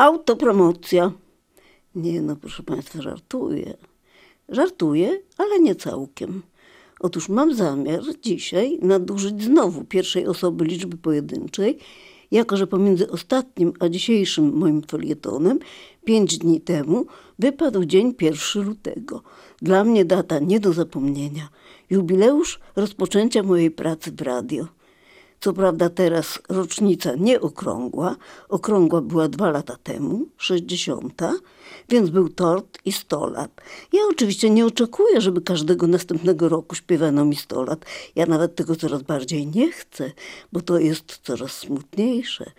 Autopromocja. Nie no, proszę Państwa, żartuję. Żartuję, ale nie całkiem. Otóż mam zamiar dzisiaj nadużyć znowu pierwszej osoby liczby pojedynczej, jako że pomiędzy ostatnim a dzisiejszym moim felietonem, pięć dni temu, wypadł dzień 1 lutego. Dla mnie data nie do zapomnienia. Jubileusz rozpoczęcia mojej pracy w radio. Co prawda teraz rocznica nie okrągła, okrągła była dwa lata temu, 60, więc był tort i 100 lat. Ja oczywiście nie oczekuję, żeby każdego następnego roku śpiewano mi 100 lat. Ja nawet tego coraz bardziej nie chcę, bo to jest coraz smutniejsze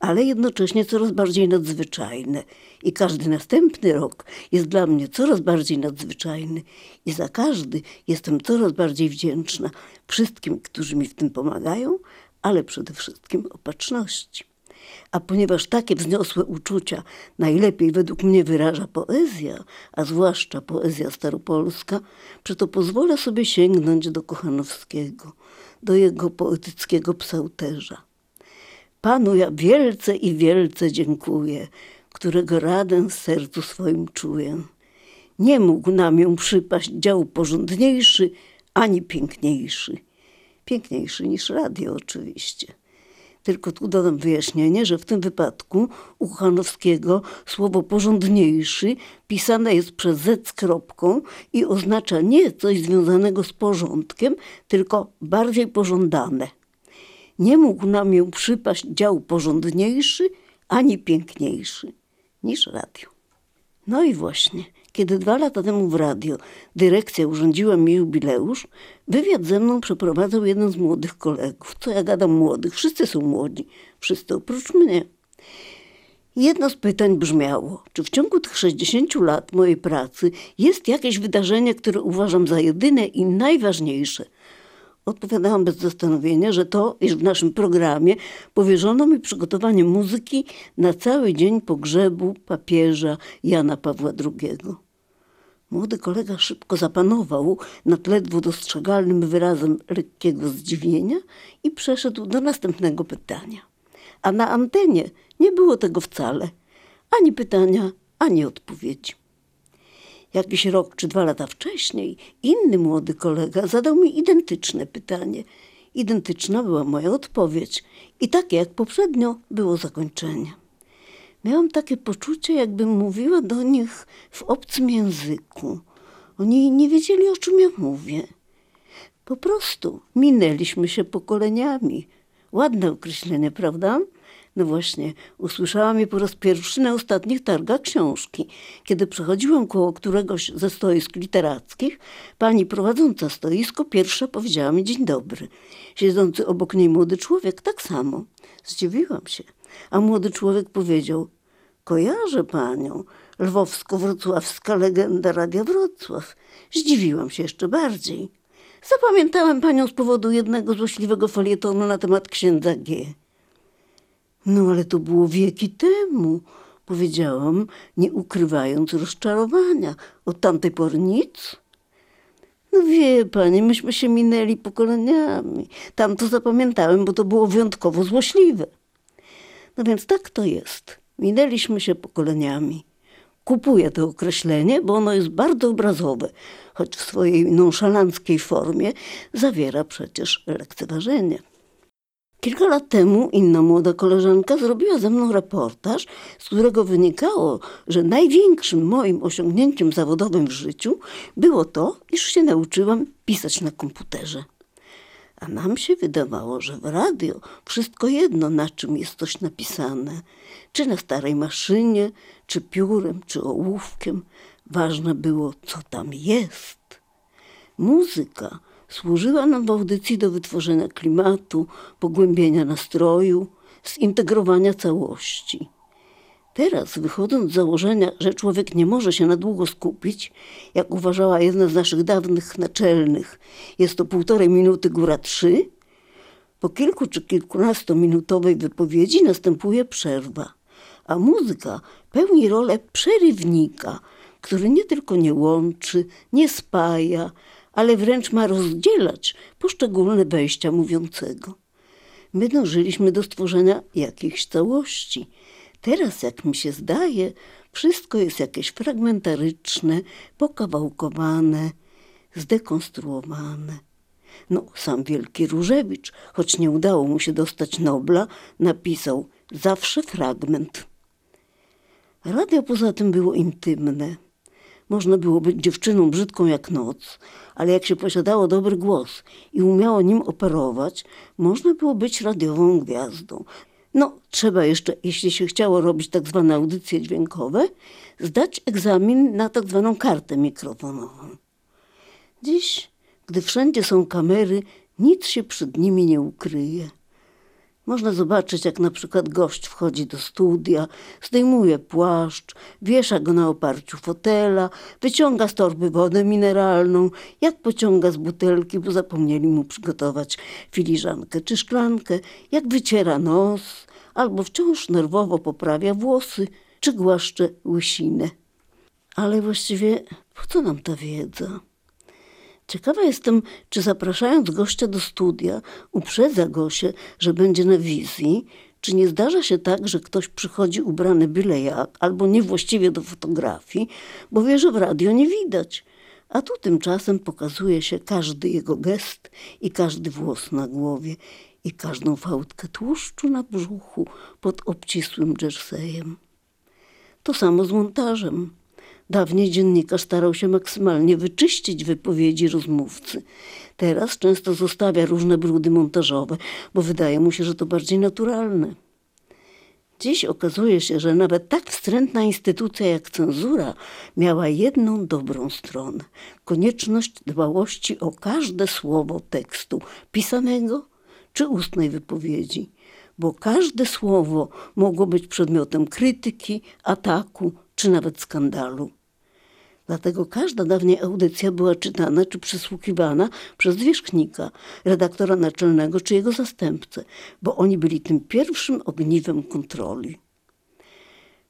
ale jednocześnie coraz bardziej nadzwyczajne. I każdy następny rok jest dla mnie coraz bardziej nadzwyczajny. I za każdy jestem coraz bardziej wdzięczna wszystkim, którzy mi w tym pomagają, ale przede wszystkim opatrzności. A ponieważ takie wzniosłe uczucia najlepiej według mnie wyraża poezja, a zwłaszcza poezja staropolska, przeto pozwolę sobie sięgnąć do Kochanowskiego, do jego poetyckiego psałterza. Panu ja wielce i wielce dziękuję, którego radę w sercu swoim czuję. Nie mógł nam ją przypaść dział porządniejszy, ani piękniejszy piękniejszy niż radio oczywiście. Tylko tu dodam wyjaśnienie, że w tym wypadku u Kochanowskiego słowo porządniejszy pisane jest przez z kropką i oznacza nie coś związanego z porządkiem, tylko bardziej pożądane. Nie mógł nam ją przypaść dział porządniejszy ani piękniejszy niż radio. No i właśnie, kiedy dwa lata temu w radio dyrekcja urządziła mi jubileusz, wywiad ze mną przeprowadzał jeden z młodych kolegów. Co ja gadam młodych? Wszyscy są młodzi. Wszyscy oprócz mnie. Jedno z pytań brzmiało, czy w ciągu tych 60 lat mojej pracy jest jakieś wydarzenie, które uważam za jedyne i najważniejsze – Odpowiadałam bez zastanowienia, że to, iż w naszym programie powierzono mi przygotowanie muzyki na cały dzień pogrzebu papieża Jana Pawła II. Młody kolega szybko zapanował nad ledwo dostrzegalnym wyrazem lekkiego zdziwienia i przeszedł do następnego pytania. A na antenie nie było tego wcale. Ani pytania, ani odpowiedzi. Jakiś rok czy dwa lata wcześniej inny młody kolega zadał mi identyczne pytanie. Identyczna była moja odpowiedź i takie jak poprzednio było zakończenie. Miałam takie poczucie, jakbym mówiła do nich w obcym języku. Oni nie wiedzieli, o czym ja mówię. Po prostu minęliśmy się pokoleniami. Ładne określenie, prawda? No właśnie, usłyszałam je po raz pierwszy na ostatnich targach książki. Kiedy przechodziłam koło któregoś ze stoisk literackich, pani prowadząca stoisko pierwsza powiedziała mi dzień dobry. Siedzący obok niej młody człowiek tak samo. Zdziwiłam się. A młody człowiek powiedział, kojarzę panią, lwowsko-wrocławska legenda Radia Wrocław. Zdziwiłam się jeszcze bardziej. Zapamiętałem panią z powodu jednego złośliwego felietonu na temat księdza G. No ale to było wieki temu, powiedziałam, nie ukrywając rozczarowania. Od tamtej pory nic. No wie pani, myśmy się minęli pokoleniami. Tam to zapamiętałem, bo to było wyjątkowo złośliwe. No więc tak to jest. Minęliśmy się pokoleniami. Kupuję to określenie, bo ono jest bardzo obrazowe, choć w swojej nonszalanckiej formie zawiera przecież lekceważenie. Kilka lat temu inna młoda koleżanka zrobiła ze mną reportaż, z którego wynikało, że największym moim osiągnięciem zawodowym w życiu było to, iż się nauczyłam pisać na komputerze. A nam się wydawało, że w radio wszystko jedno, na czym jest coś napisane, czy na starej maszynie, czy piórem, czy ołówkiem. Ważne było, co tam jest. Muzyka służyła nam w audycji do wytworzenia klimatu, pogłębienia nastroju, zintegrowania całości. Teraz, wychodząc z założenia, że człowiek nie może się na długo skupić, jak uważała jedna z naszych dawnych naczelnych, jest to półtorej minuty, góra trzy, po kilku czy kilkunastominutowej wypowiedzi następuje przerwa, a muzyka pełni rolę przerywnika, który nie tylko nie łączy, nie spaja, ale wręcz ma rozdzielać poszczególne wejścia mówiącego. My dążyliśmy do stworzenia jakiejś całości. Teraz, jak mi się zdaje, wszystko jest jakieś fragmentaryczne, pokawałkowane, zdekonstruowane. No, sam wielki Różewicz, choć nie udało mu się dostać Nobla, napisał zawsze fragment. Radio poza tym było intymne. Można było być dziewczyną brzydką jak noc, ale jak się posiadało dobry głos i umiało nim operować, można było być radiową gwiazdą. No, trzeba jeszcze, jeśli się chciało robić tak zwane audycje dźwiękowe, zdać egzamin na tak zwaną kartę mikrofonową. Dziś, gdy wszędzie są kamery, nic się przed nimi nie ukryje. Można zobaczyć, jak na przykład gość wchodzi do studia, zdejmuje płaszcz, wiesza go na oparciu fotela, wyciąga z torby wodę mineralną, jak pociąga z butelki, bo zapomnieli mu przygotować filiżankę czy szklankę, jak wyciera nos, albo wciąż nerwowo poprawia włosy, czy głaszcze łysinę. Ale właściwie po co nam ta wiedza? Ciekawa jestem, czy zapraszając gościa do studia, uprzedza go się, że będzie na wizji, czy nie zdarza się tak, że ktoś przychodzi ubrany byle jak, albo niewłaściwie do fotografii, bo wie, że w radio nie widać. A tu tymczasem pokazuje się każdy jego gest i każdy włos na głowie i każdą fałdkę tłuszczu na brzuchu pod obcisłym jersejem. To samo z montażem. Dawniej dziennikarz starał się maksymalnie wyczyścić wypowiedzi rozmówcy. Teraz często zostawia różne brudy montażowe, bo wydaje mu się, że to bardziej naturalne. Dziś okazuje się, że nawet tak wstrętna instytucja jak cenzura miała jedną dobrą stronę konieczność dbałości o każde słowo tekstu pisanego czy ustnej wypowiedzi, bo każde słowo mogło być przedmiotem krytyki, ataku czy nawet skandalu. Dlatego każda dawniej audycja była czytana czy przysłuchiwana przez zwierzchnika, redaktora naczelnego czy jego zastępcę, bo oni byli tym pierwszym ogniwem kontroli.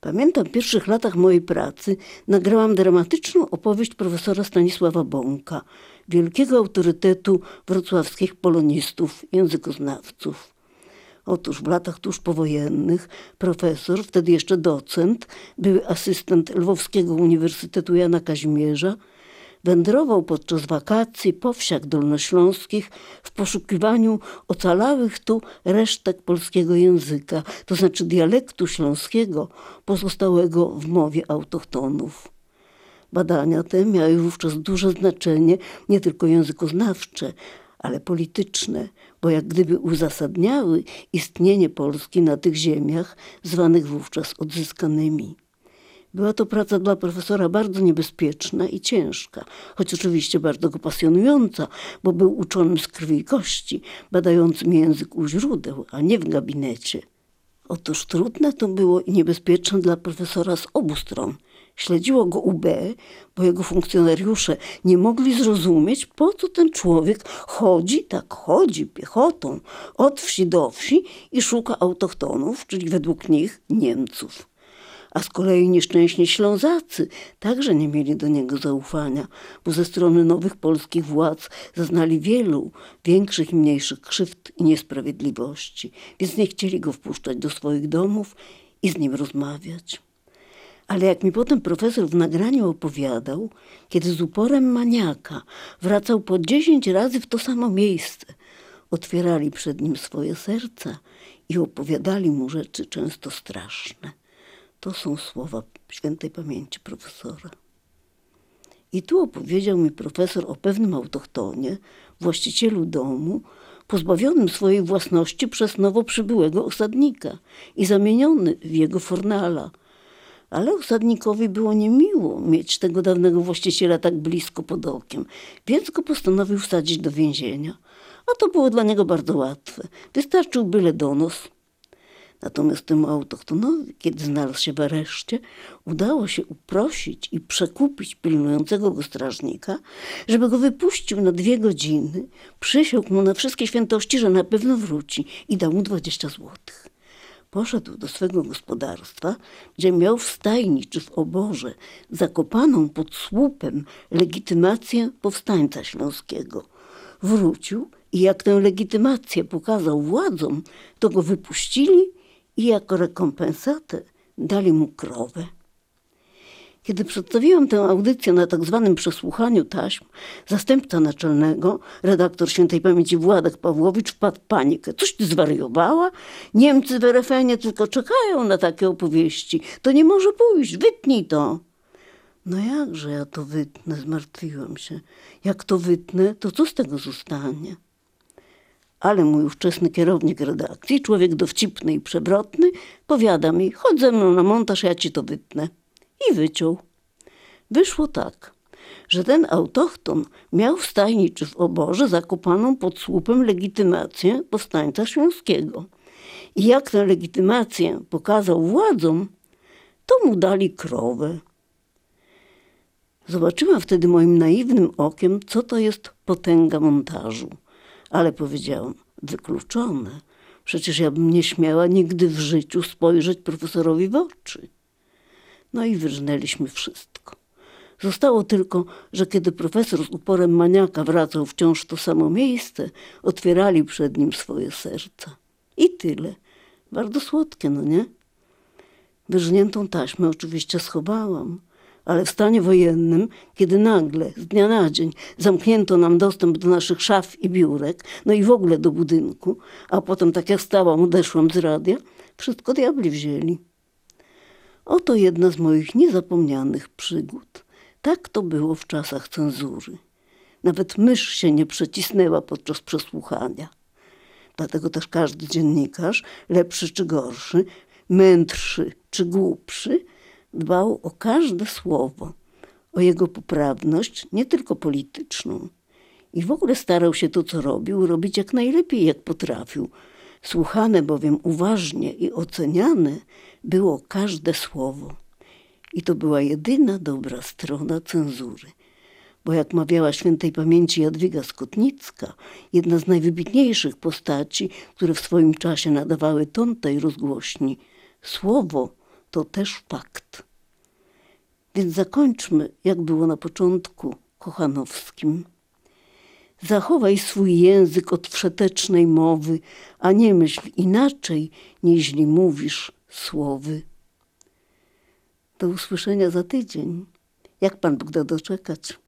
Pamiętam w pierwszych latach mojej pracy nagrałam dramatyczną opowieść profesora Stanisława Bąka, wielkiego autorytetu wrocławskich polonistów, językoznawców. Otóż w latach tuż powojennych profesor, wtedy jeszcze docent, były asystent Lwowskiego Uniwersytetu Jana Kazimierza, wędrował podczas wakacji po wsiach dolnośląskich w poszukiwaniu ocalałych tu resztek polskiego języka, to znaczy dialektu śląskiego pozostałego w mowie autochtonów. Badania te miały wówczas duże znaczenie, nie tylko językoznawcze, ale polityczne, bo jak gdyby uzasadniały istnienie Polski na tych ziemiach, zwanych wówczas odzyskanymi. Była to praca dla profesora bardzo niebezpieczna i ciężka, choć oczywiście bardzo go pasjonująca, bo był uczonym z krwi i kości, badającym język u źródeł, a nie w gabinecie. Otóż trudne to było i niebezpieczne dla profesora z obu stron – Śledziło go UB, bo jego funkcjonariusze nie mogli zrozumieć, po co ten człowiek chodzi, tak chodzi piechotą od wsi do wsi i szuka autochtonów, czyli według nich Niemców. A z kolei nieszczęśni Ślązacy także nie mieli do niego zaufania, bo ze strony nowych polskich władz zaznali wielu większych i mniejszych krzywd i niesprawiedliwości, więc nie chcieli go wpuszczać do swoich domów i z nim rozmawiać. Ale jak mi potem profesor w nagraniu opowiadał, kiedy z uporem maniaka wracał po dziesięć razy w to samo miejsce, otwierali przed nim swoje serca i opowiadali mu rzeczy często straszne. To są słowa świętej pamięci profesora. I tu opowiedział mi profesor o pewnym autochtonie, właścicielu domu, pozbawionym swojej własności przez nowo przybyłego osadnika i zamieniony w jego fornala – ale osadnikowi było niemiło mieć tego dawnego właściciela tak blisko pod okiem, więc go postanowił wsadzić do więzienia. A to było dla niego bardzo łatwe. Wystarczył byle donos. Natomiast temu autochtonowi, kiedy znalazł się w areszcie, udało się uprosić i przekupić pilnującego go strażnika, żeby go wypuścił na dwie godziny, przysiągł mu na wszystkie świętości, że na pewno wróci i dał mu dwadzieścia złotych poszedł do swego gospodarstwa, gdzie miał w stajni czy w oborze zakopaną pod słupem legitymację powstańca śląskiego. Wrócił i jak tę legitymację pokazał władzom, to go wypuścili i jako rekompensatę dali mu krowę. Kiedy przedstawiłam tę audycję na tak zwanym przesłuchaniu taśm, zastępca naczelnego, redaktor świętej pamięci Władek Pawłowicz wpadł w panikę. Coś ty zwariowała? Niemcy w RFN-ie tylko czekają na takie opowieści. To nie może pójść, wytnij to. No jakże ja to wytnę, zmartwiłam się. Jak to wytnę, to co z tego zostanie? Ale mój ówczesny kierownik redakcji, człowiek dowcipny i przewrotny, powiada mi, chodź ze mną na montaż, ja ci to wytnę. I wyciął. Wyszło tak, że ten autochton miał w stajni czy w oborze zakopaną pod słupem legitymację powstańca śląskiego. I jak tę legitymację pokazał władzom, to mu dali krowę. Zobaczyłam wtedy moim naiwnym okiem, co to jest potęga montażu. Ale powiedziałam, wykluczone. Przecież ja bym nie śmiała nigdy w życiu spojrzeć profesorowi w oczy. No i wyrżnęliśmy wszystko. Zostało tylko, że kiedy profesor z uporem maniaka wracał wciąż w to samo miejsce, otwierali przed nim swoje serca. I tyle. Bardzo słodkie, no nie? Wyżniętą taśmę oczywiście schowałam, ale w stanie wojennym, kiedy nagle, z dnia na dzień, zamknięto nam dostęp do naszych szaf i biurek, no i w ogóle do budynku, a potem, tak jak stałam, odeszłam z radia, wszystko diabli wzięli. Oto jedna z moich niezapomnianych przygód. Tak to było w czasach cenzury. Nawet mysz się nie przecisnęła podczas przesłuchania. Dlatego też każdy dziennikarz, lepszy czy gorszy, mędrszy czy głupszy, dbał o każde słowo, o jego poprawność, nie tylko polityczną. I w ogóle starał się to, co robił, robić jak najlepiej, jak potrafił. Słuchane bowiem uważnie i oceniane było każde słowo. I to była jedyna dobra strona cenzury. Bo jak mawiała świętej pamięci Jadwiga Skotnicka, jedna z najwybitniejszych postaci, które w swoim czasie nadawały ton tej rozgłośni, słowo to też fakt. Więc zakończmy, jak było na początku, Kochanowskim. Zachowaj swój język od wszetecznej mowy, a nie myśl inaczej, niźli mówisz słowy. Do usłyszenia za tydzień. Jak Pan Bóg da doczekać?